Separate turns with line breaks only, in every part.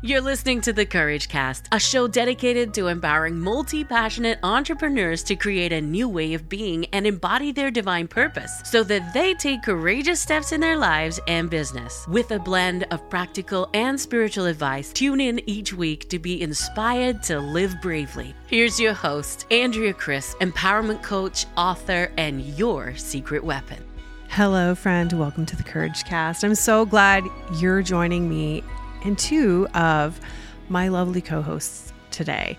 You're listening to The Courage Cast, a show dedicated to empowering multi passionate entrepreneurs to create a new way of being and embody their divine purpose so that they take courageous steps in their lives and business. With a blend of practical and spiritual advice, tune in each week to be inspired to live bravely. Here's your host, Andrea Crisp, empowerment coach, author, and your secret weapon.
Hello, friend. Welcome to the Courage Cast. I'm so glad you're joining me and two of my lovely co hosts today.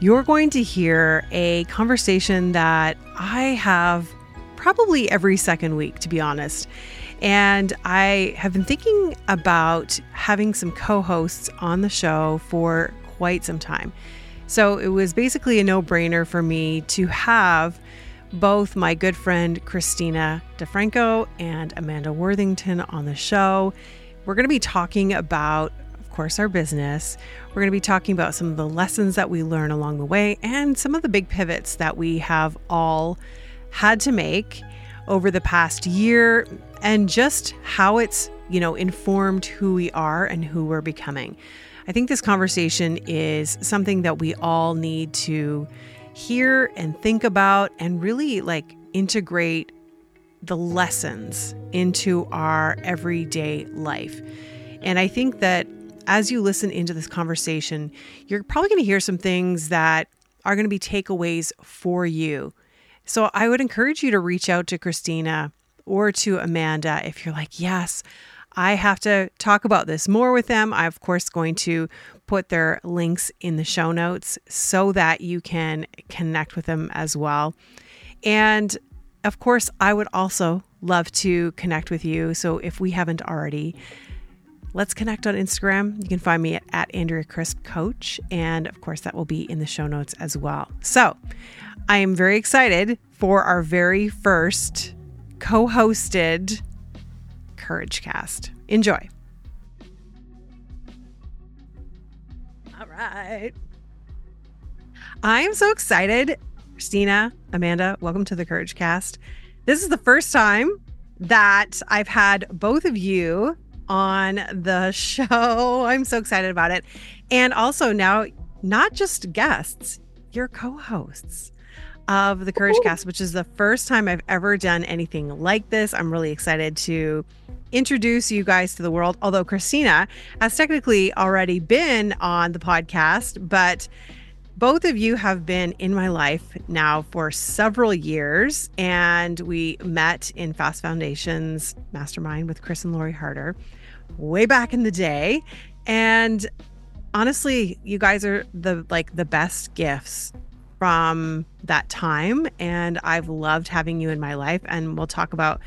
You're going to hear a conversation that I have probably every second week, to be honest. And I have been thinking about having some co hosts on the show for quite some time. So it was basically a no brainer for me to have both my good friend Christina DeFranco and Amanda Worthington on the show. We're going to be talking about, of course, our business. We're going to be talking about some of the lessons that we learn along the way and some of the big pivots that we have all had to make over the past year and just how it's, you know, informed who we are and who we're becoming. I think this conversation is something that we all need to hear and think about and really like integrate the lessons into our everyday life. And I think that as you listen into this conversation, you're probably going to hear some things that are going to be takeaways for you. So I would encourage you to reach out to Christina or to Amanda if you're like, yes, I have to talk about this more with them. I'm, of course, going to put their links in the show notes so that you can connect with them as well. And of course, I would also love to connect with you. So if we haven't already, let's connect on Instagram. You can find me at, at Andrea Crisp Coach. And of course, that will be in the show notes as well. So I am very excited for our very first co hosted Courage Cast. Enjoy. All right. I am so excited Christina, Amanda, welcome to the Courage Cast. This is the first time that I've had both of you on the show. I'm so excited about it. And also now, not just guests, you're co hosts of the Courage Cast, which is the first time I've ever done anything like this. I'm really excited to introduce you guys to the world. Although Christina has technically already been on the podcast, but both of you have been in my life now for several years, and we met in Fast Foundations Mastermind with Chris and Lori Harder way back in the day. And honestly, you guys are the like the best gifts from that time. And I've loved having you in my life. And we'll talk about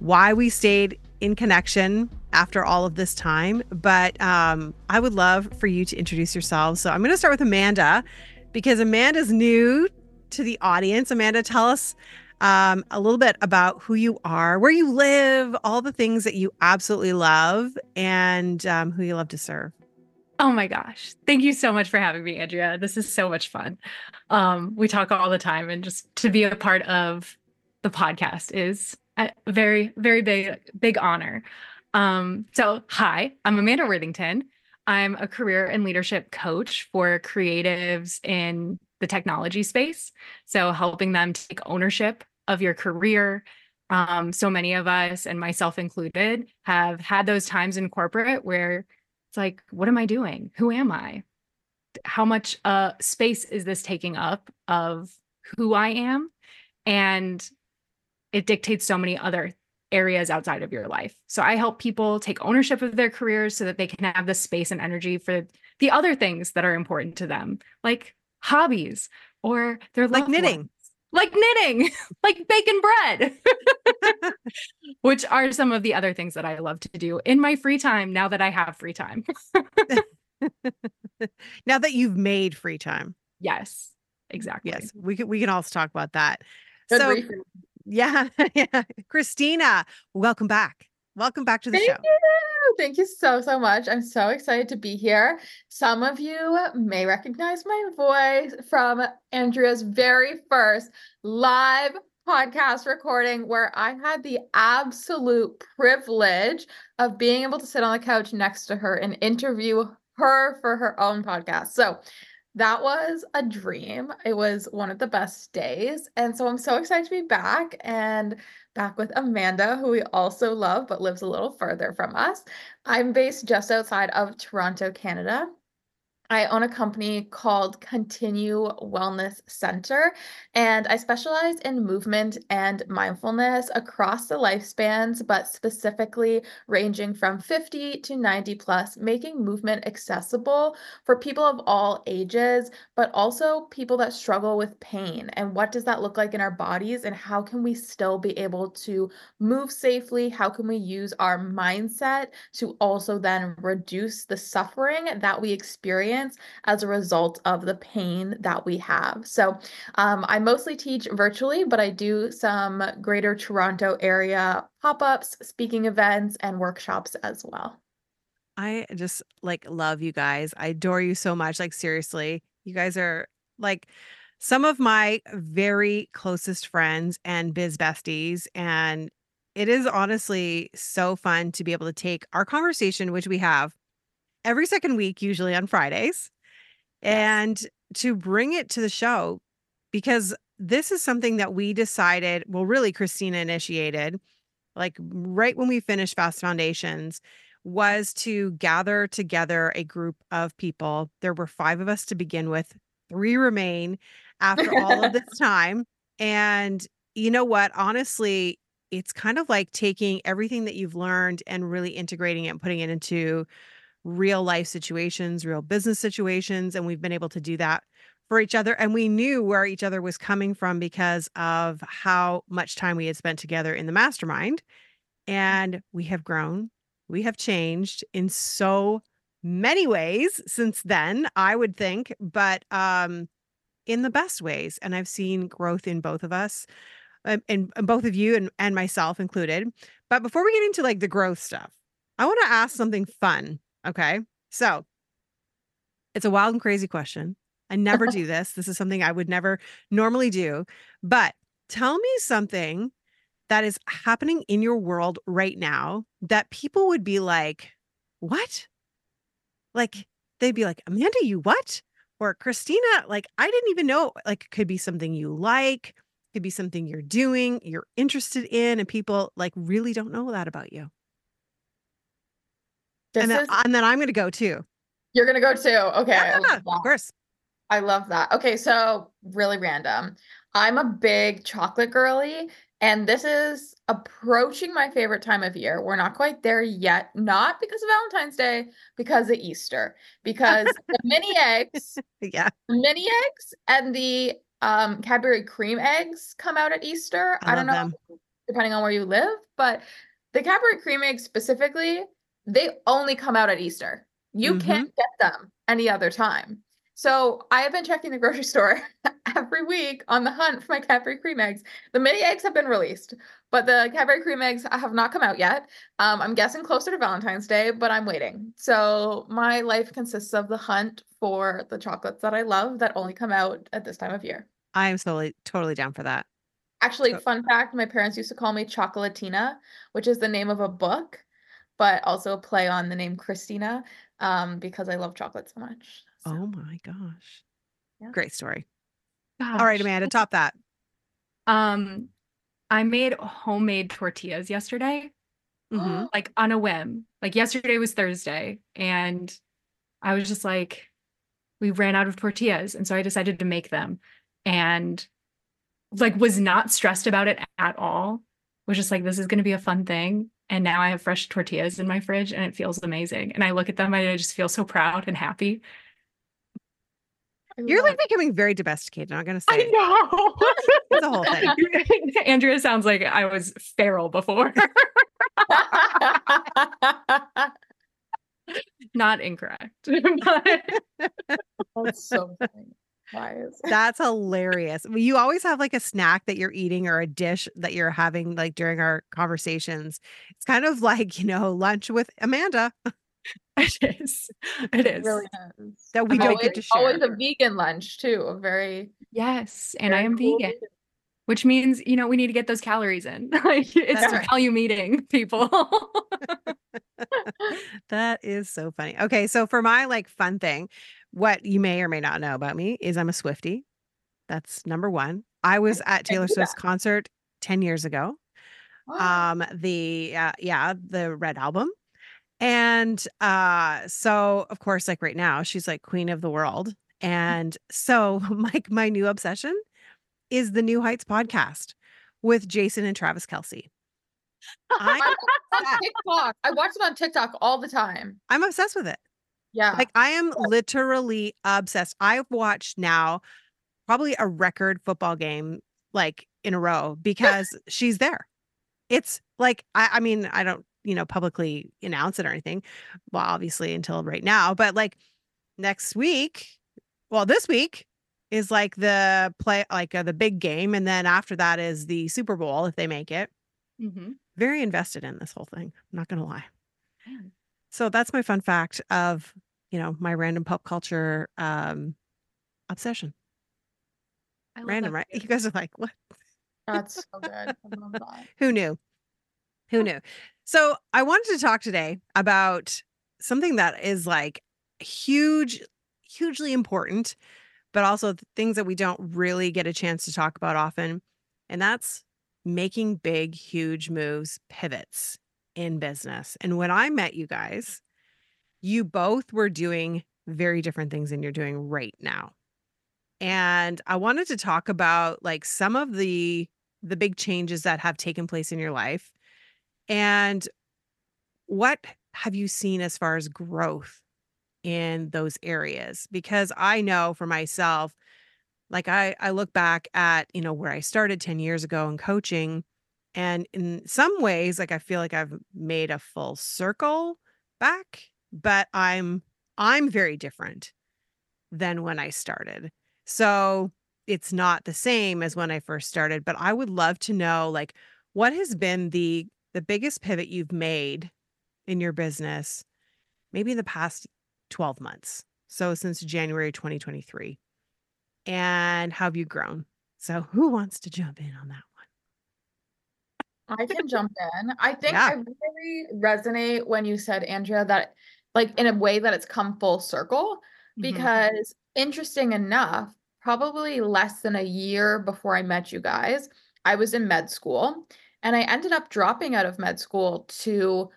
why we stayed in connection after all of this time. But um, I would love for you to introduce yourselves. So I'm going to start with Amanda because Amanda's new to the audience. Amanda, tell us um, a little bit about who you are, where you live, all the things that you absolutely love, and um, who you love to serve.
Oh my gosh. Thank you so much for having me, Andrea. This is so much fun. Um, we talk all the time, and just to be a part of the podcast is a very, very big, big honor. Um, so, hi, I'm Amanda Worthington. I'm a career and leadership coach for creatives in the technology space. So, helping them take ownership of your career. Um, so many of us, and myself included, have had those times in corporate where it's like, what am I doing? Who am I? How much uh, space is this taking up of who I am? And it dictates so many other areas outside of your life. So I help people take ownership of their careers so that they can have the space and energy for the other things that are important to them, like hobbies or their
like knitting. Ones.
Like knitting, like baking bread, which are some of the other things that I love to do in my free time now that I have free time.
now that you've made free time.
Yes, exactly.
Yes, we can we can also talk about that. Good so yeah, yeah. Christina, welcome back. Welcome back to the
Thank
show.
You. Thank you so, so much. I'm so excited to be here. Some of you may recognize my voice from Andrea's very first live podcast recording where I had the absolute privilege of being able to sit on the couch next to her and interview her for her own podcast. So that was a dream. It was one of the best days. And so I'm so excited to be back and back with Amanda, who we also love but lives a little further from us. I'm based just outside of Toronto, Canada. I own a company called ContinU Wellness Center, and I specialize in movement and mindfulness across the lifespans, but specifically ranging from 50 to 90 plus, making movement accessible for people of all ages, but also people that struggle with pain. And what does that look like in our bodies, and how can we still be able to move safely? How can we use our mindset to also then reduce the suffering that we experience? Experience as a result of the pain that we have. So um, I mostly teach virtually, but I do some greater Toronto area pop ups, speaking events, and workshops as well.
I just like love you guys. I adore you so much. Like, seriously, you guys are like some of my very closest friends and biz besties. And it is honestly so fun to be able to take our conversation, which we have every second week, usually on Fridays, and to bring it to the show because this is something that we decided, well, really, Christina initiated, like right when we finished Fast Foundations, was to gather together a group of people. There were five of us to begin with, three remain after all of this time. And you know what? Honestly, it's kind of like taking everything that you've learned and really integrating it and putting it into real life situations, real business situations. And we've been able to do that for each other. And we knew where each other was coming from because of how much time we had spent together in the mastermind. And we have grown, we have changed in so many ways since then, I would think, but um, in the best ways. And I've seen growth in both of us. Um, and, and both of you and, and myself included. But before we get into like the growth stuff, I want to ask something fun Okay. So it's a wild and crazy question. I never do this. This is something I would never normally do. But tell me something that is happening in your world right now that people would be like, what? Like, they'd be like, Amanda, you what? Or Christina, like, I didn't even know. Like, could be something you like, could be something you're doing, you're interested in, and people like really don't know that about you.
This
and then,
is
and then I'm going to go too.
you're gonna go too. Okay. I
Yeah,
love
of
that.
course.
I love that. Okay, so really random. I'm a big chocolate girly, and this is approaching my favorite time of year. We're not quite there yet, not because of Valentine's Day, because of Easter. Because the mini eggs,
Yeah.
the mini eggs and the um Cadbury cream eggs come out at Easter.
I
I, don't know
love
depending on where you live, but the Cadbury cream eggs specifically, they only come out at Easter. You
Mm-hmm.
can't get them any other time. So I have been checking the grocery store every week on the hunt for my Cadbury cream eggs. The mini eggs have been released, but the Cadbury cream eggs have not come out yet. Um, I'm guessing closer to Valentine's Day, but I'm waiting. So my life consists of the hunt for the chocolates that I love that only come out at this time of year.
I am totally, totally down for that.
Actually,
So-
fun fact, my parents used to call me Chocolatina, which is the name of a book, but also a play on the name Christina, um, because I love chocolate so much. So,
Oh my gosh.
Yeah.
Great story. All right, Amanda, top that.
Um, I made homemade tortillas yesterday,
Mhm.
like on a whim. Like yesterday was Thursday, and I was just like, we ran out of tortillas, and so I decided to make them, and like was not stressed about it at all. Was just like, this is going to be a fun thing. And now I have fresh tortillas in my fridge, and it feels amazing. And I look at them, and I just feel so proud and happy.
You're like becoming very domesticated. I'm going to say.
I know.
it's a whole thing.
Andrea sounds like I was feral before. Not incorrect. but
That's so funny. Why
That's hilarious. You always have like a snack that you're eating or a dish that you're having like during our conversations. It's kind of like, you know, lunch with Amanda
it is. It
It
is.
really is.
that we
I'm
don't get to share.
Always
share.
a vegan lunch too. A very
Yes. And I am
cool
vegan, which means, you know, we need to get those calories in. Like it's
That's
a
right.
value meeting, people.
that is so funny. Okay, so for my like fun thing, what you may or may not know about me is I'm a Swifty. That's number one. I was at Taylor Swift's concert 10 years ago.
Wow.
Um, the uh, yeah, the Red album. And uh so of course, like right now, she's like queen of the world. And so my my new obsession is the New Heights podcast with Jason and Travis Kelce. I,
TikTok. I watch it on TikTok all the time.
I'm obsessed with it.
Yeah.
Like I am literally obsessed. I've watched now probably a record football game like in a row because she's there. It's like I, I mean, I don't, you know, publicly announce it or anything. Well, obviously until right now, but like next week, well, this week is like the play like uh, the big game and then after that is the Super Bowl if they make it.
hmm
Very invested in this whole thing. I'm not going to lie.
Man.
So that's my fun fact of, you know, my random pop culture um obsession.
I love
Random,
that
right?
you.
Guys are like, what?
That's so good. I love that.
Who knew? Who knew? So I wanted to talk today about something that is like huge, hugely important, but also th- things that we don't really get a chance to talk about often. And that's making big, huge moves, pivots in business. And when I met you guys, you both were doing very different things than you're doing right now. And I wanted to talk about like some of the the big changes that have taken place in your life and what have you seen as far as growth in those areas because i know for myself like i i look back at you know where i started 10 years ago in coaching and in some ways like i feel like i've made a full circle back but i'm i'm very different than when i started so it's not the same as when I first started, but I would love to know like what has been the the biggest pivot you've made in your business maybe in the past 12 months. So since January 2023. And how have you grown? So who wants to jump in on that?
I can jump in. I think
Yeah.
I really resonate when you said, Andrea, that like in a way that it's come full circle
Mhm.
because interesting enough, probably less than a year before I met you guys, I was in med school and I ended up dropping out of med school to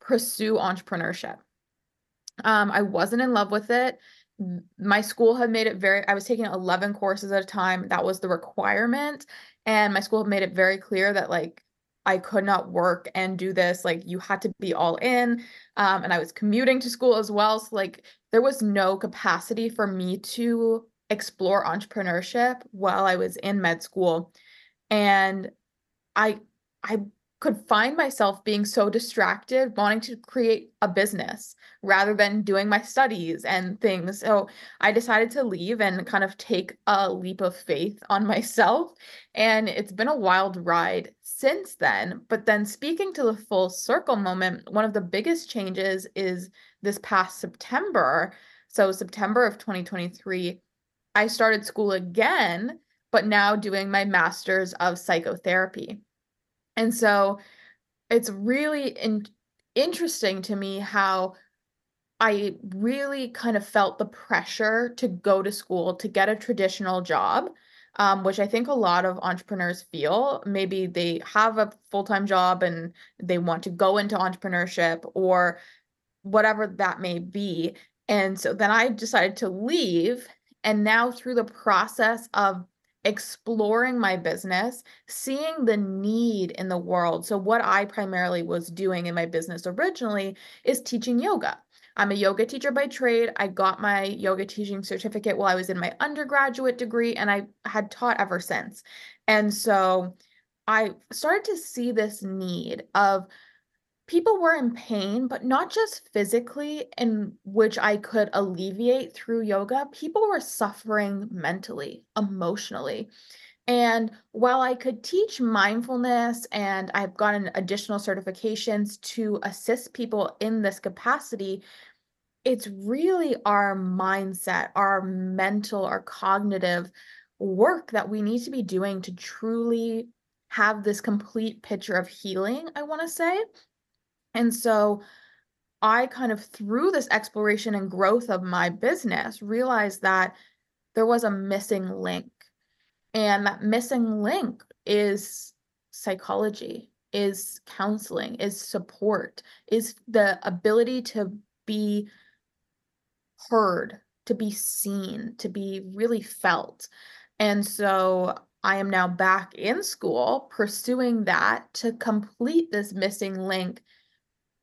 pursue entrepreneurship. Um, I wasn't in love with it. My school had made it very, I was taking 11 courses at a time. That was the requirement. And my school had made it very clear that like I could not work and do this. Like you had to be all in. Um, and I was commuting to school as well. So like there was no capacity for me to explore entrepreneurship while I was in med school. And I I could find myself being so distracted, wanting to create a business rather than doing my studies and things. So I decided to leave and kind of take a leap of faith on myself. And it's been a wild ride since then. But then, speaking to the full circle moment, one of the biggest changes is this past September. So, September of 2023, I started school again, but now doing my master's of psychotherapy. And so it's really in- interesting to me how I really kind of felt the pressure to go to school to get a traditional job, um, which I think a lot of entrepreneurs feel. Maybe they have a full time job and they want to go into entrepreneurship or whatever that may be. And so then I decided to leave. And now, through the process of exploring my business, seeing the need in the world. So, what I primarily was doing in my business originally is teaching yoga. I'm a yoga teacher by trade. I got my yoga teaching certificate while I was in my undergraduate degree, and I had taught ever since. And so I started to see this need of people were in pain, but not just physically, in which I could alleviate through yoga. People were suffering mentally, emotionally. And while I could teach mindfulness and I've gotten additional certifications to assist people in this capacity, it's really our mindset, our mental, our cognitive work that we need to be doing to truly have this complete picture of healing, I want to say. And so I kind of through this exploration and growth of my business realized that there was a missing link. And that missing link is psychology, is counseling, is support, is the ability to be heard, to be seen, to be really felt. And so I am now back in school pursuing that to complete this missing link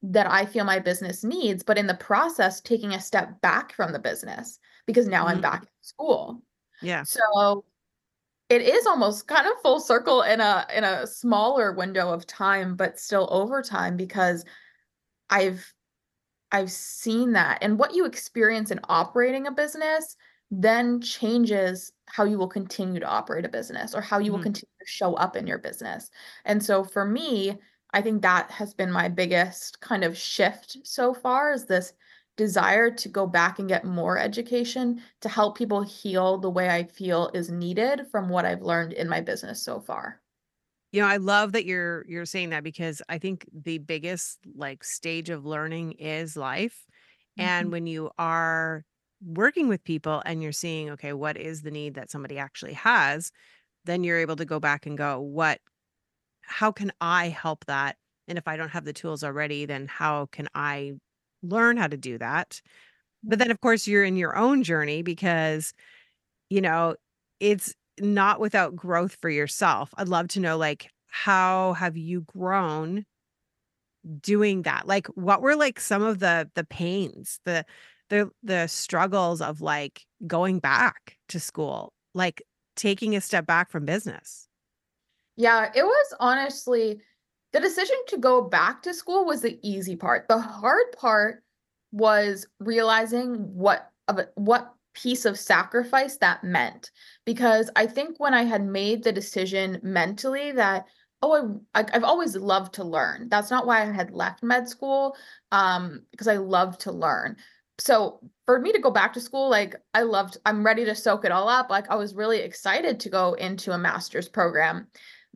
that I feel my business needs, but in the process, taking a step back from the business because now mm-hmm. I'm back in school.
Yeah.
So it is almost kind of full circle in a in a smaller window of time, but still over time because I've I've seen that. And what you experience in operating a business then changes how you will continue to operate a business or how you mm-hmm. will continue to show up in your business. And so for me, I think that has been my biggest kind of shift so far is this desire to go back and get more education to help people heal the way I feel is needed from what I've learned in my business so far.
You know, I love that you're you're saying that because I think the biggest like stage of learning is life. Mm-hmm. And when you are working with people and you're seeing okay, what is the need that somebody actually has, then you're able to go back and go, what how can I help that? And if I don't have the tools already, then how can I learn how to do that? But then, of course, you're in your own journey because, you know, it's not without growth for yourself. I'd love to know, like, how have you grown doing that? Like, what were like some of the the pains, the the the struggles of like going back to school, like taking a step back from business?
Yeah, it was honestly the decision to go back to school was the easy part. The hard part was realizing what of what piece of sacrifice that meant because I think when I had made the decision mentally that oh I, I've always loved to learn. That's not why I had left med school um because I love to learn. So for me to go back to school like I loved I'm ready to soak it all up. Like I was really excited to go into a master's program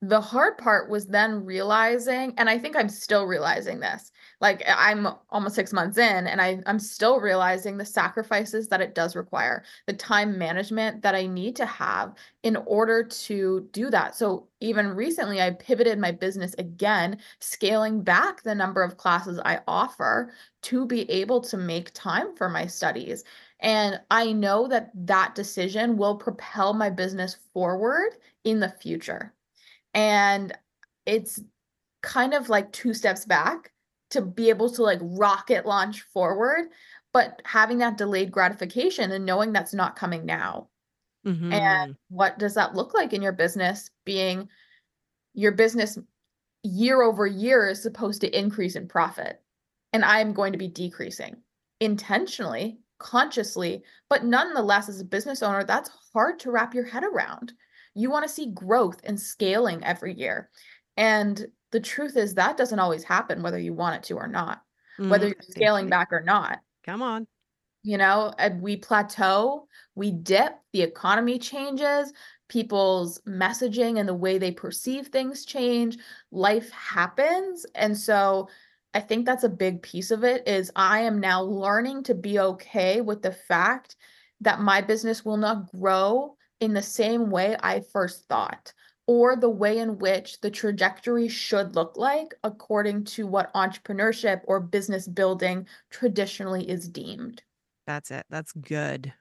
the hard part was then realizing and i think i'm still realizing this like i'm almost six months in and I, i'm still realizing the sacrifices that it does require the time management that i need to have in order to do that. So even recently i pivoted my business again scaling back the number of classes i offer to be able to make time for my studies. And i know that that decision will propel my business forward in the future and it's kind of like two steps back to be able to like rocket launch forward but having that delayed gratification and knowing that's not coming now mm-hmm. and what does that look like in your business being your business year over year is supposed to increase in profit and i'm going to be decreasing intentionally consciously but nonetheless as a business owner that's hard to wrap your head around you want to see growth and scaling every year. And the truth is that doesn't always happen whether you want it to or not, mm, whether you're scaling back or not.
Come on.
You know, we plateau, we dip, the economy changes, people's messaging and the way they perceive things change, life happens. And so I think that's a big piece of it is I am now learning to be okay with the fact that my business will not grow in the same way I first thought, or the way in which the trajectory should look like according to what entrepreneurship or business building traditionally is deemed.
That's it. That's good.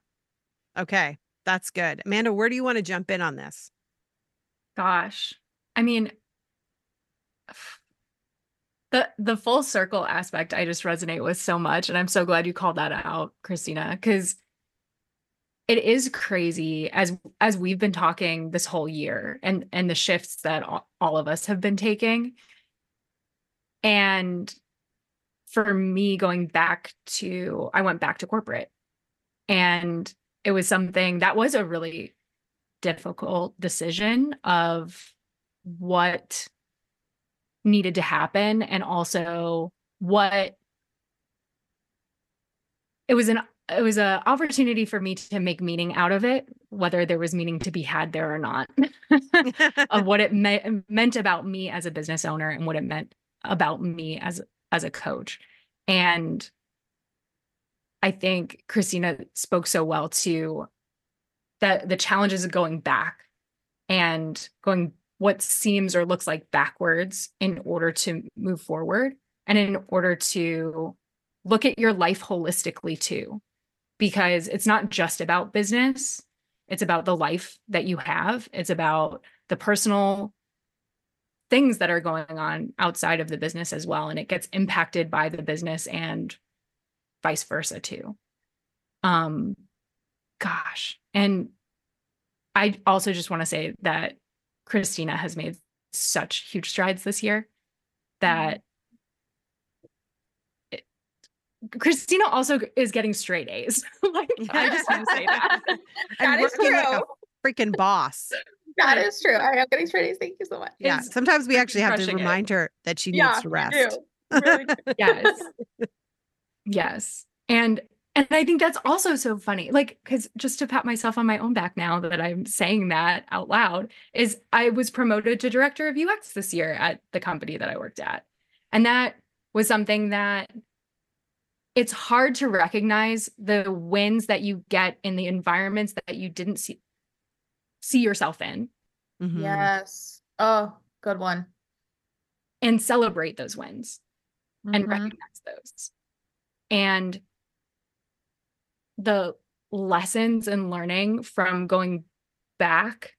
Okay, that's good. Amanda, where do you want to jump in on this?
Gosh. I mean, the the full circle aspect I just resonate with so much and I'm so glad you called that out, Christina, cuz it is crazy as as we've been talking this whole year and and the shifts that all, of us have been taking. And for me going back to i went back to corporate and it was something that was a really difficult decision of what needed to happen and also what it was an it was an opportunity for me to make meaning out of it, whether there was meaning to be had there or not, of what it me- meant about me as a business owner and what it meant about me as as a coach. And I think Christina spoke so well to that the challenges of going back and going what seems or looks like backwards in order to move forward and in order to look at your life holistically too because it's not just about business. It's about the life that you have. It's about the personal things that are going on outside of the business as well and it gets impacted by the business and vice versa too. Um gosh. And i also just want to say that christina has made such huge strides this year that it- christina also is getting straight a's like i just want to say that
That
And
is
working like a
true.
freaking boss.
That is true. I am getting straight A's. Thank you so much.
Yeah.
Is
Sometimes we actually have to
crushing it.
remind her that she needs to rest.
do. Really
yes yes and and i think that's also so funny like because just to pat myself on my own back now that i'm saying that out loud is i was promoted to director of ux this year at the company that i worked at and that was something that it's hard to recognize the wins that you get in the environments that you didn't see see yourself in
Mhm.
Yes. Oh, good one.
and celebrate those wins and
Mhm.
recognize those. And the lessons and learning from going back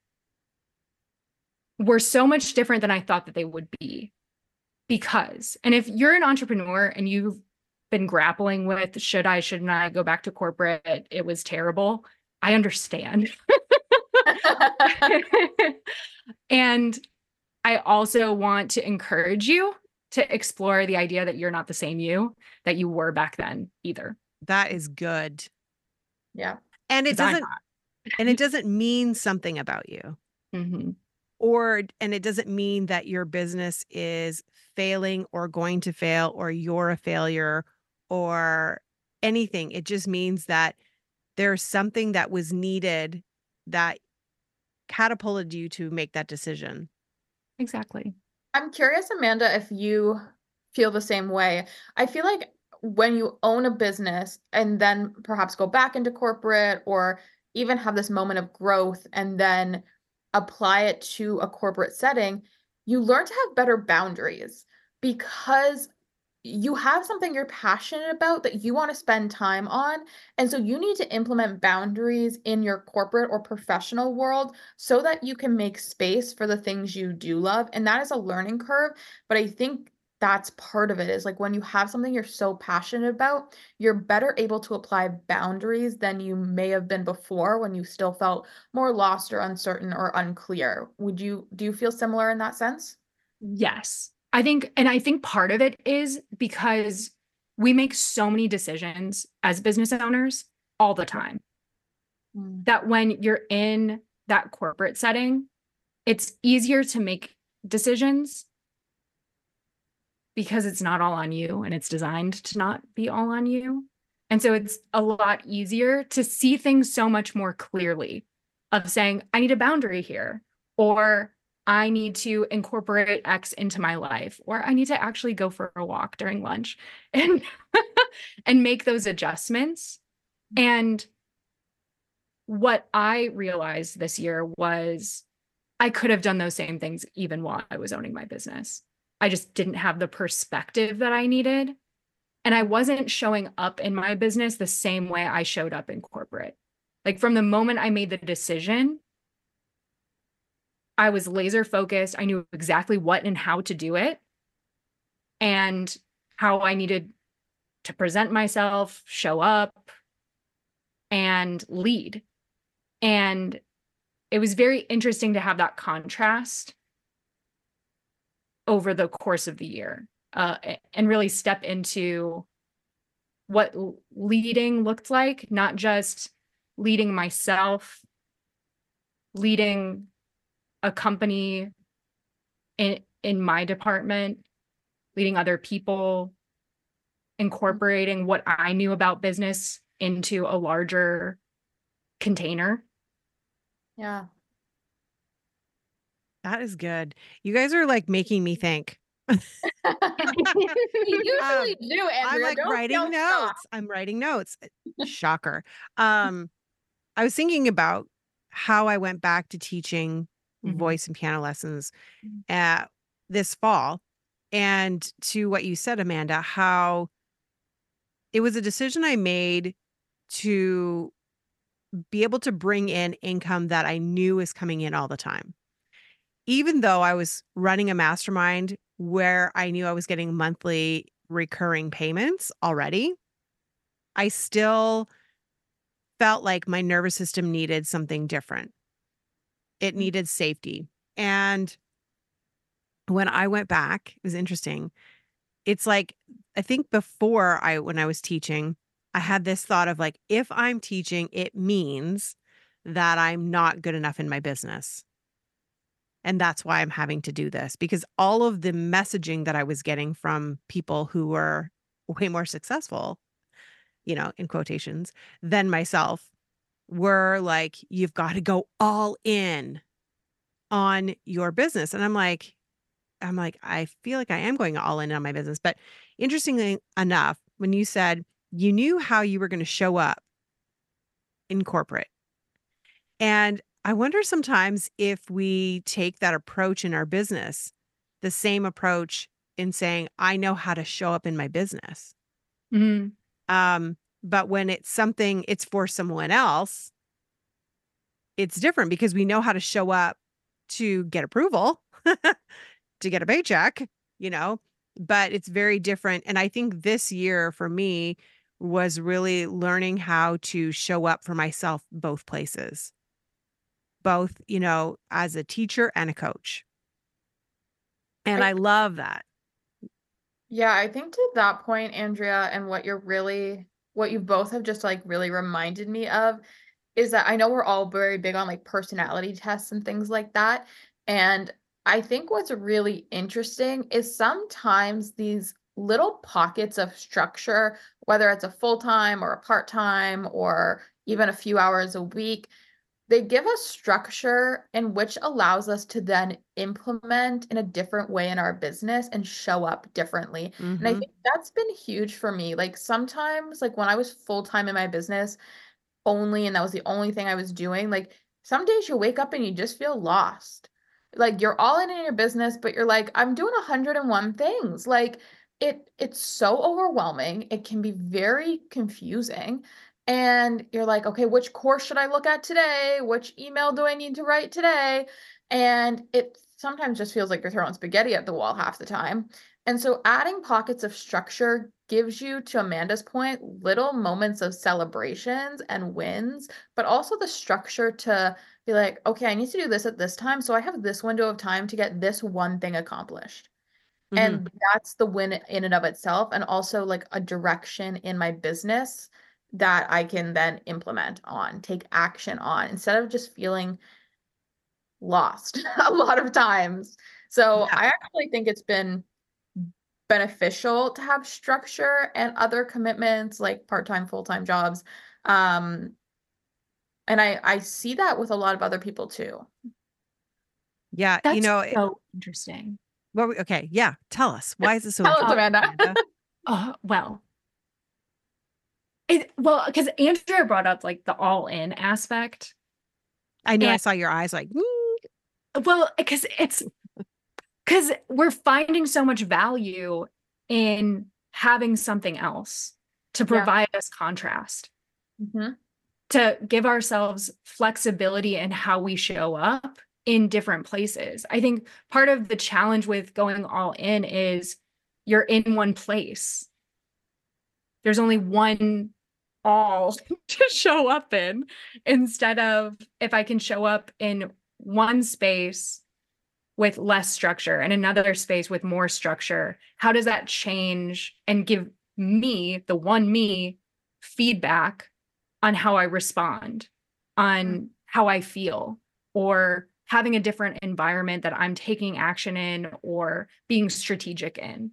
were so much different than I thought that they would be. Because, and if you're an entrepreneur and you've been grappling with should I, shouldn't I go back to corporate? It was terrible. I understand. and I also want to encourage you to explore the idea that you're not the same you that you were back then either.
That is good.
yeah.
And it doesn't and it doesn't mean something about you.
not. Mhm.
Or and it doesn't mean that your business is failing or going to fail or you're a failure or anything. It just means that there's something that was needed that catapulted you to make that decision.
Exactly.
I'm curious, Amanda, if you feel the same way. I feel like when you own a business and then perhaps go back into corporate or even have this moment of growth and then apply it to a corporate setting, you learn to have better boundaries because you have something you're passionate about that you want to spend time on. And so you need to implement boundaries in your corporate or professional world so that you can make space for the things you do love. And that is a learning curve. But I think that's part of it is like when you have something you're so passionate about, you're better able to apply boundaries than you may have been before when you still felt more lost or uncertain or unclear. Would you do you feel similar in that sense?
Yes. I think, and I think part of it is because we make so many decisions as business owners all the time mm. that when you're in that corporate setting, it's easier to make decisions because it's not all on you and it's designed to not be all on you. And so it's a lot easier to see things so much more clearly of saying, I need a boundary here, or I need to incorporate X into my life, or I need to actually go for a walk during lunch and and make those adjustments. Mm-hmm. And what I realized this year was I could have done those same things even while I was owning my business. I just didn't have the perspective that I needed. And I wasn't showing up in my business the same way I showed up in corporate. Like from the moment I made the decision, I was laser focused. I knew exactly what and how to do it and how I needed to present myself, show up, and lead. And it was very interesting to have that contrast over the course of the year uh, and really step into what leading looked like, not just leading myself, leading a company in in my department, leading other people, incorporating what I knew about business into a larger container.
Yeah.
That is good. You guys are like making me think.
you usually do, Andrea.
I'm like
Don't
writing
feel
notes.
shocked.
I'm writing notes. Shocker. Um, I was thinking about how I went back to teaching
Mhm.
voice and piano lessons at this fall, and to what you said, Amanda, how it was a decision I made to be able to bring in income that I knew was coming in all the time. Even though I was running a mastermind where I knew I was getting monthly recurring payments already, I still felt like my nervous system needed something different. It mm. needed safety. And when I went back, it was interesting. It's like, I think before I, when I was teaching, I had this thought of like, if I'm teaching, it means that I'm not good enough in my business. And that's why I'm having to do this because all of the messaging that I was getting from people who were way more successful, you know, in quotations, than myself were like, you've got to go all in on your business. And I'm like, I'm like, I feel like I am going all in on my business. But interestingly enough, when you said you knew how you were going to show up in corporate, and I wonder sometimes if we take that approach in our business, the same approach in saying, I know how to show up in my business.
Mhm.
Um, but when it's something it's for someone else, it's different because we know how to show up to get approval, to get a paycheck, you know, but it's very different. And I think this year for me was really learning how to show up for myself both places, both, you know, as a teacher and a coach. And
I-
I love that.
Yeah, I think to that point, Andrea, and what you're really, what you both have just like really reminded me of is that I know we're all very big on like personality tests and things like that. And I think what's really interesting is sometimes these little pockets of structure, whether it's a full time or a part time or even a few hours a week, they give us structure and which allows us to then implement in a different way in our business and show up differently. And I
Mhm.
think that's been huge for me. Like sometimes, like when I was full time in my business only, and that was the only thing I was doing, like some days you wake up and you just feel lost. Like you're all in in your business, but you're like, I'm doing 101 things. Like it it's so overwhelming. It can be very confusing. And you're like, okay, which course should I look at today? Which email do I need to write today? And it sometimes just feels like you're throwing spaghetti at the wall half the time. And so adding pockets of structure gives you, to Amanda's point, little moments of celebrations and wins, but also the structure to be like, okay, I need to do this at this time. So I have this window of time to get this one thing accomplished.
Mhm.
And that's the win in and of itself. And also like a direction in my business that I can then implement on, take action on instead of just feeling lost a lot of times. So
Yeah.
I actually think it's been beneficial to have structure and other commitments like part-time, full-time jobs. Um, and I I see that with a lot of other people too.
yeah,
That's
you know, it-
interesting.
what we- okay, yeah, tell us. Why is this so
Tell us,
interesting,
Amanda.
Amanda?
Uh, well, it well because Andrea brought up like the all in aspect.
I know I saw your eyes like.
Well, because it's because we're finding so much value in having something else to
Yeah.
provide us contrast,
Mhm.
to give ourselves flexibility in how we show up in different places. I think part of the challenge with going all in is you're in one place. There's only one all to show up in instead of if I can show up in one space with less structure and another space with more structure, how does that change and give me, the one me, feedback on how I respond, on mm. how I feel, or having a different environment that I'm taking action in or being strategic in?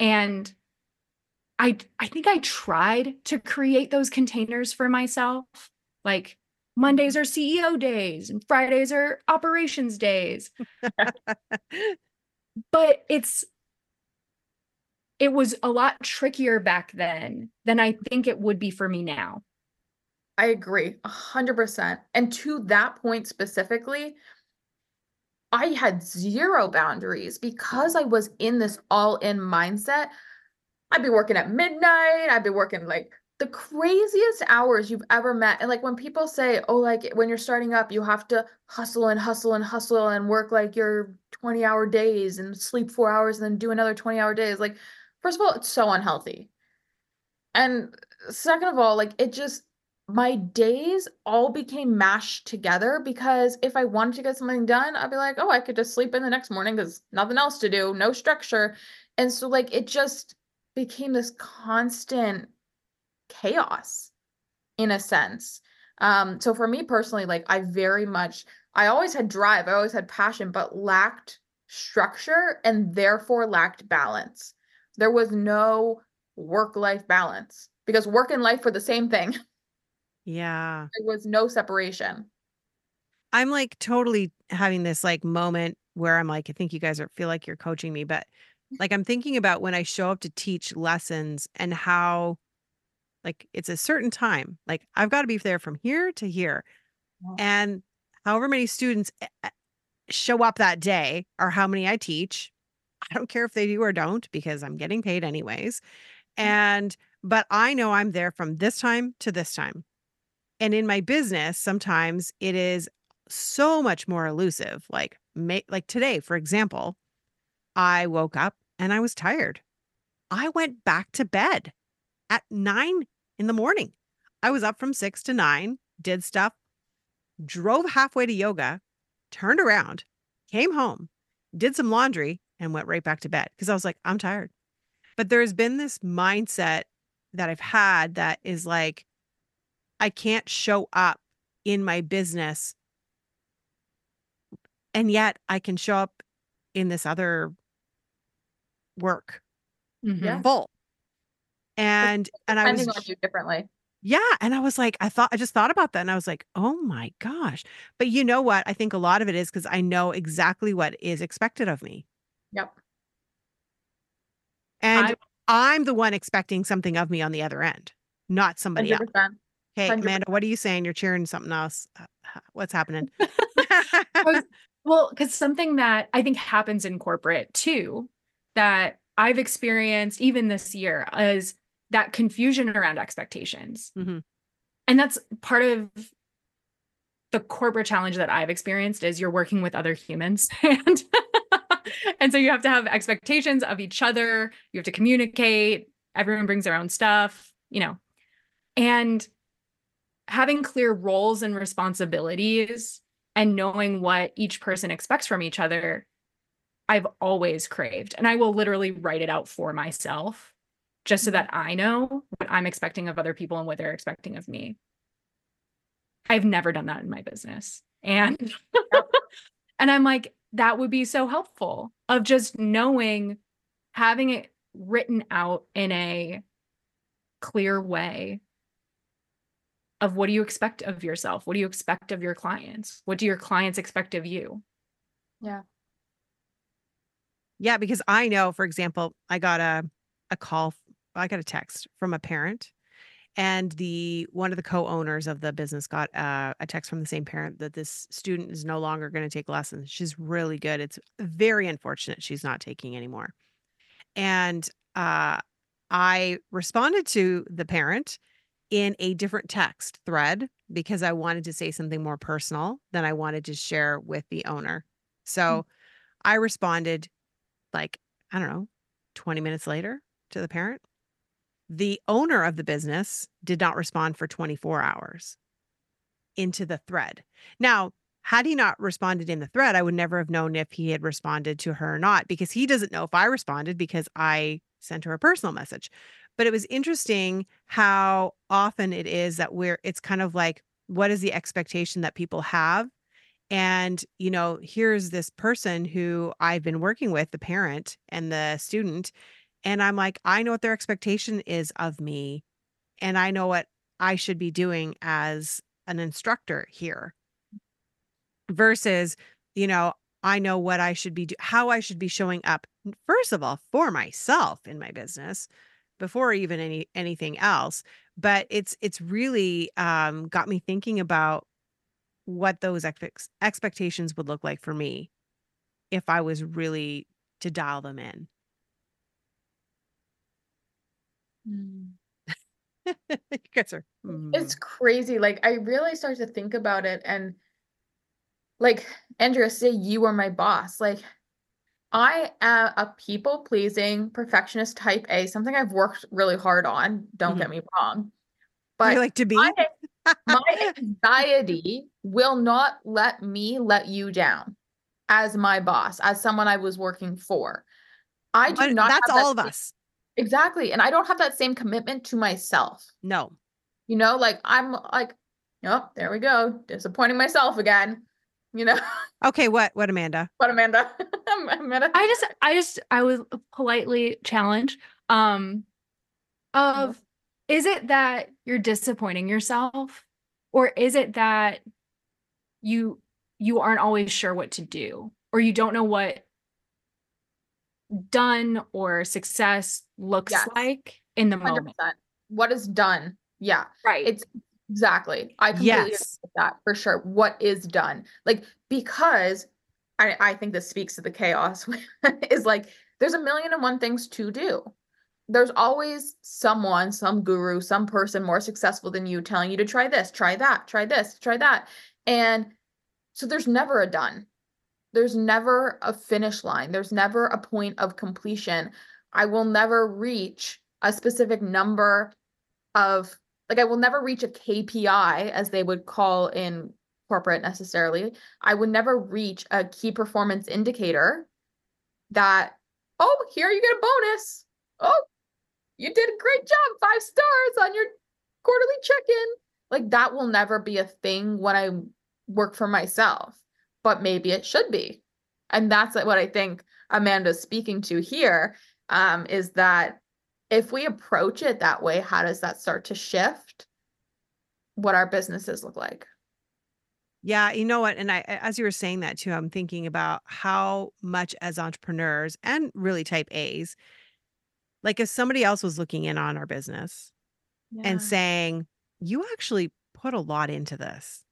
And I I think I tried to create those containers for myself. Like Mondays are CEO days and Fridays are operations days. But it's it was a lot trickier back then than I think it would be for me now.
I agree a hundred percent. And to that point specifically, I had zero boundaries because I was in this all in mindset. I'd be working at midnight. I'd be working like the craziest hours you've ever met. And like when people say, oh, like when you're starting up, you have to hustle and hustle and hustle and work like your 20 hour days and sleep four hours and then do another 20 hour days. Like, first of all, it's so unhealthy. And second of all, like it just, my days all became mashed together because if I wanted to get something done, I'd be like, oh, I could just sleep in the next morning because nothing else to do, no structure. And so, like, it just became this constant chaos in a sense. Um, so for me personally, like, I very much, I always had drive, I always had passion, but lacked structure and therefore lacked balance. There was no work life balance because work and life were the same thing.
Yeah.
There was no separation.
I'm like totally having this like moment where I'm like, I think you guys are feel like you're coaching me, but like I'm thinking about when I show up to teach lessons and how like it's a certain time. Like I've got to be there from here to here. And however many students eh, eh, show up that day or how many I teach, I don't care if they do or don't because I'm getting paid anyways. And but I know I'm there from this time to this time. And in my business, sometimes it is so much more elusive. Like, may, like today, for example, I woke up and I was tired. I went back to bed at nine in the morning. I was up from six to nine, did stuff, drove halfway to yoga, turned around, came home, did some laundry, and went right back to bed because I was like, I'm tired. But there's been this mindset that I've had that is like, I can't show up in my business and yet I can show up in this other work
Mhm.
Yeah.
full. And and I was
on you differently.
yeah, and I was like I thought I just thought about that and I was like, "Oh my gosh." But you know what? I think a lot of it is cuz I know exactly what is expected of me.
Yep.
And
I-
I'm the one expecting something of me on the other end, not somebody else.
100%.
Okay,
100%.
Amanda, what are you saying? You're cheering something else. Uh, What's happening?
was- Well, because something that I think happens in corporate too, that I've experienced even this year is that confusion around expectations.
Mhm.
And that's part of the corporate challenge that I've experienced is you're working with other humans and and so you have to have expectations of each other, you have to communicate, everyone brings their own stuff, you know. And having clear roles and responsibilities and knowing what each person expects from each other, I've always craved. And I will literally write it out for myself just so mm-hmm. that I know what I'm expecting of other people and what they're expecting of me. I've never done that in my business. And and I'm like that would be so helpful of just knowing having it written out in a clear way of what do you expect of yourself? What do you expect of your clients? What do your clients expect of you?
Yeah, because I know, for example, I got a a call, I got a text from a parent, and the one of the co-owners of the business got uh, a text from the same parent that this student is no longer going to take lessons. She's really good. It's very unfortunate she's not taking anymore. And uh, I responded to the parent in a different text thread because I wanted to say something more personal than I wanted to share with the owner. So I responded like, I don't know, 20 minutes later to the parent. The owner of the business did not respond for 24 hours into the thread. Now, had he not responded in the thread, I would never have known if he had responded to her or not because he doesn't know if I responded because I sent her a personal message. But it was interesting how often it is that we're, it's kind of like, what is the expectation that people have? And, you know, here's this person who I've been working with, the parent and the student. And I'm like, I know what their expectation is of me. And I know what I should be doing as an instructor here versus, you know, I know what I should be do- how I should be showing up first of all for myself in my business before even any anything else but it's it's really um got me thinking about what those expe- expectations would look like for me if I was really to dial them in.
Mm.
you guys are
It's
mm.
crazy. Like I really started to think about it and like Andrea, say you were my boss. Like I am a people pleasing perfectionist type A, something I've worked really hard on. Don't get me wrong. But I
like to be.
my, my anxiety will not let me let you down as my boss, as someone I was working for. I do
But
not
that's
have that
all of
same-
us.
Exactly. And I don't have that same commitment to myself.
No.
You know, like I'm like, oh, there we go. Disappointing myself again. You know,
Okay, what what Amanda?
what Amanda? Amanda.
I just I just I was politely challenged um of is it that you're disappointing yourself or is it that you you aren't always sure what to do or you don't know what done or success looks
Yes.
like in the
100%.
moment.
What is done? Yeah.
Right.
It's exactly. I completely
Yes.
that for sure. What is done? Like because I I think this speaks to the chaos is like there's a million and one things to do. There's always someone, some guru, some person more successful than you telling you to try this, try that, try this, try that. And so there's never a done. There's never a finish line. There's never a point of completion. I will never reach a specific number of like I will never reach a KPI as they would call in corporate necessarily. I would never reach a key performance indicator that oh, here you get a bonus. Oh, you did a great job. 5 stars on your quarterly check-in. Like that will never be a thing when I work for myself, but maybe it should be. And that's what I think Amanda's speaking to here um, is that if we approach it that way, how does that start to shift what our businesses look like?
Yeah, you know what? And I, as you were saying that too, I'm thinking about how much as entrepreneurs and really type A's, like if somebody else was looking in on our business and saying, you actually put a lot into this.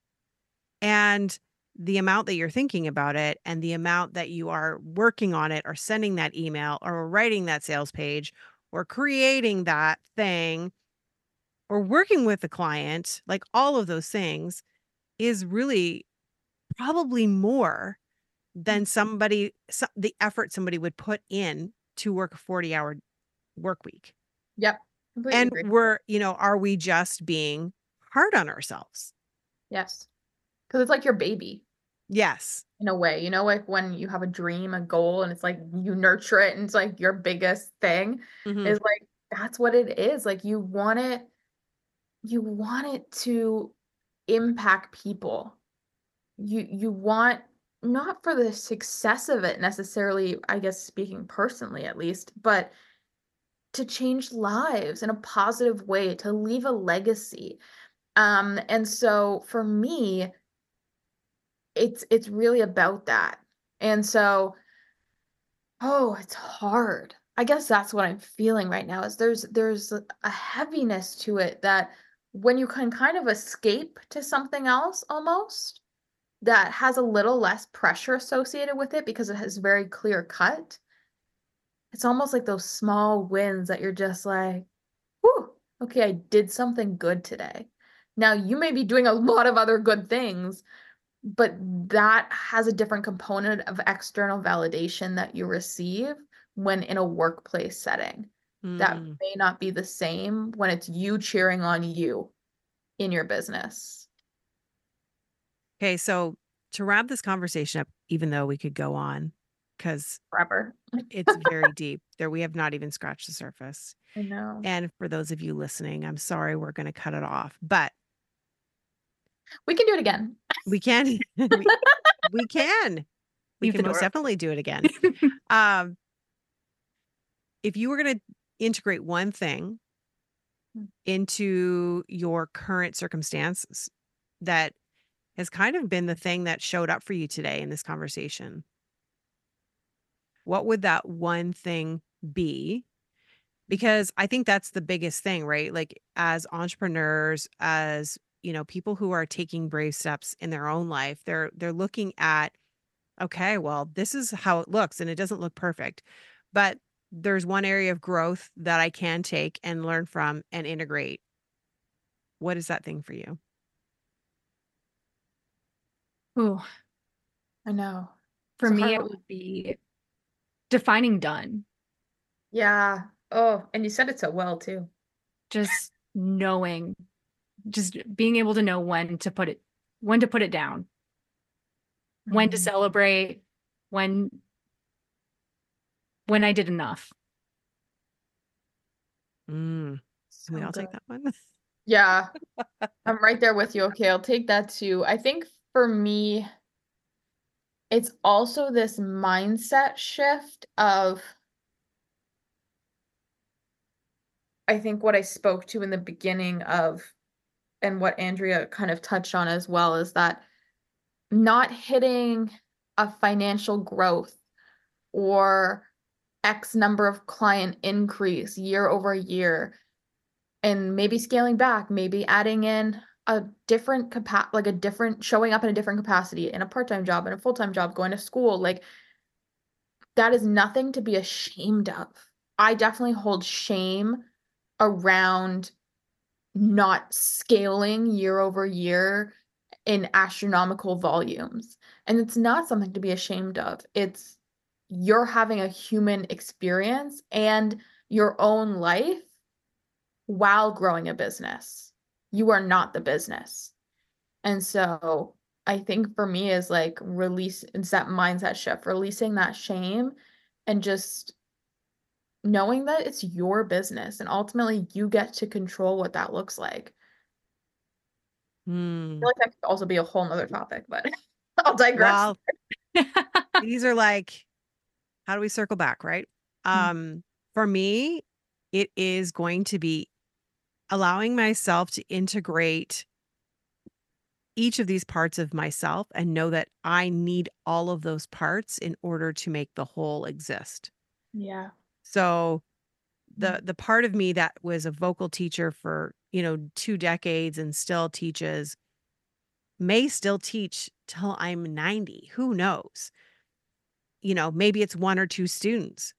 And the amount that you're thinking about it and the amount that you are working on it or sending that email or writing that sales page or creating that thing or working with the client, like all of those things is really probably more than mm-hmm. somebody the effort somebody would put in to work a 40 hour work week.
Yep. completely
And
agree.
we're, you know, are we just being hard on ourselves?
yes. Because it's like your baby
Yes.
in a way, you know, like when you have a dream, a goal, and it's like you nurture it and it's like your biggest thing.
Mhm.
is like that's what it is like you want it you want it to impact people you you want not for the success of it necessarily i guess speaking personally at least but to change lives in a positive way to leave a legacy. Um and so for me it's it's really about that. And so oh it's hard. I guess that's what i'm feeling right now is there's there's a a heaviness to it that when you can kind of escape to something else almost that has a little less pressure associated with it because it has very clear cut it's almost like those small wins that you're just like whew okay i did something good today now you may be doing a lot of other good things but that has a different component of external validation that you receive when in a workplace setting that
Mm.
may not be the same when it's you cheering on you in your business
Okay. So to wrap this conversation up, even though we could go on because
forever
it's very deep, there we have not even scratched the surface.
i know
And for those of you listening, I'm sorry we're going to cut it off, but
we can do it again
we can. we, we can. We
Leave
can most definitely do it again. um, if you were going to integrate one thing
Mm.
into your current circumstances that has kind of been the thing that showed up for you today in this conversation, what would that one thing be? Because I think that's the biggest thing, right? Like as entrepreneurs, as you know, people who are taking brave steps in their own life, they're they're looking at okay, well, this is how it looks and it doesn't look perfect. But there's one area of growth that I can take and learn from and integrate. What is that thing for you?
Ooh,
I know.
for
It's
me,
hard
it would be defining done.
Yeah. Oh, and you said it so well too.
Just knowing, just being able to know when to put it, when to put it down, when to
Mhm.
celebrate, when when I did enough.
Mm,
So
can we all take that one?
Yeah. I'm right there with you. Okay, I'll take that too. I think for me, it's also this mindset shift of I think what I spoke to in the beginning of and what Andrea kind of touched on as well is that not hitting a financial growth or X number of client increase year over year and maybe scaling back, maybe adding in a different capa- like a different showing up in a different capacity in a part-time job and a full-time job, going to school, like that is nothing to be ashamed of. I definitely hold shame around not scaling year over year in astronomical volumes. And it's not something to be ashamed of. It's you're having a human experience and your own life while growing a business. You are not the business. And so I think for me is like release it's that mindset shift, releasing that shame and just knowing that it's your business and ultimately you get to control what that looks like. I
Hmm.
feel like that could also be a whole nother topic, but I'll digress.
These are like, how do we circle back, right? Um, for me, it is going to be allowing myself to integrate each of these parts of myself and know that I need all of those parts in order to make the whole exist.
yeah.
So the mm-hmm. the part of me that was a vocal teacher for, you know, two decades and still teaches may still teach till I'm 90. Who knows? You know, maybe it's one or two students.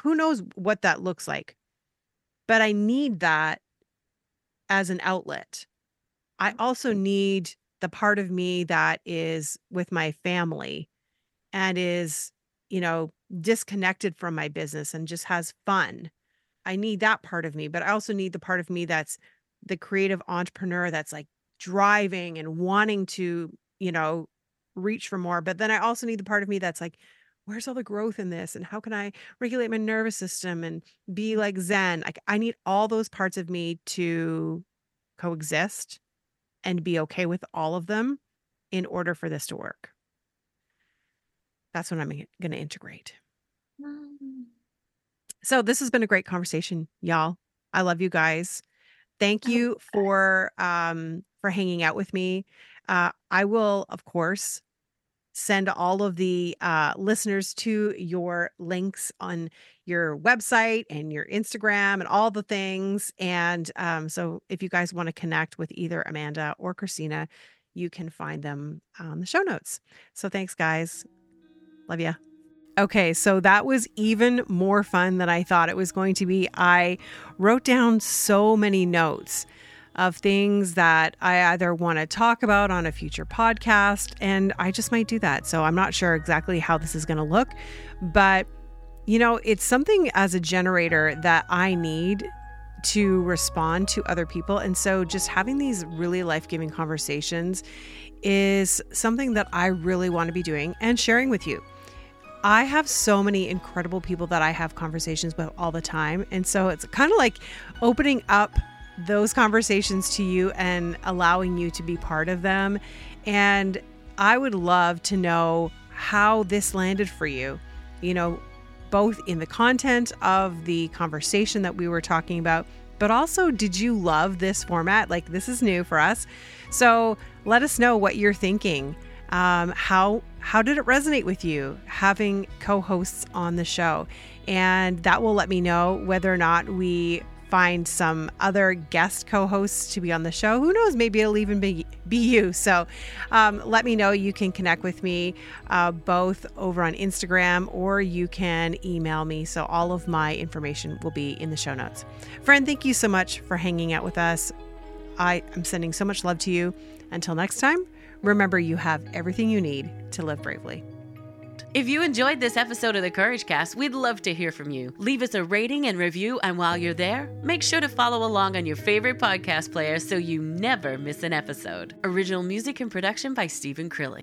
Who knows what that looks like? But I need that as an outlet. I also need the part of me that is with my family and is, you know, disconnected from my business and just has fun. I need that part of me, but I also need the part of me that's the creative entrepreneur that's like driving and wanting to, you know, reach for more. But then I also need the part of me that's like, where's all the growth in this? And how can I regulate my nervous system and be like Zen? Like, I need all those parts of me to coexist and be okay with all of them in order for this to work. That's what I'm going to integrate.
Mm.
So this has been a great conversation, y'all. I love you guys. Thank you for um for hanging out with me. Uh I will of course send all of the uh listeners to your links on your website and your Instagram and all the things and um so if you guys want to connect with either Amanda or Christina, you can find them on the show notes. So thanks guys. Love ya. Okay, so that was even more fun than I thought it was going to be. I wrote down so many notes of things that I either want to talk about on a future podcast, and I just might do that. So I'm not sure exactly how this is going to look, but you know, it's something as a generator that I need to respond to other people. And so just having these really life giving conversations is something that I really want to be doing and sharing with you. I have so many incredible people that I have conversations with all the time. And so it's kind of like opening up those conversations to you and allowing you to be part of them. And I would love to know how this landed for you, you know, both in the content of the conversation that we were talking about, but also did you love this format? Like, this is new for us. So let us know what you're thinking Um, how how did it resonate with you having co-hosts on the show? And that will let me know whether or not we find some other guest co-hosts to be on the show. Who knows? Maybe it'll even be be you. So um, let me know. You can connect with me uh, both over on Instagram or you can email me. So all of my information will be in the show notes. Friend, thank you so much for hanging out with us. I am sending so much love to you. Until next time, remember you have everything you need to live bravely.
If you enjoyed this episode of the Courage Cast, we'd love to hear from you. Leave us a rating and review, and while you're there, make sure to follow along on your favorite podcast player so you never miss an episode. Original music and production by Stephen Krillig.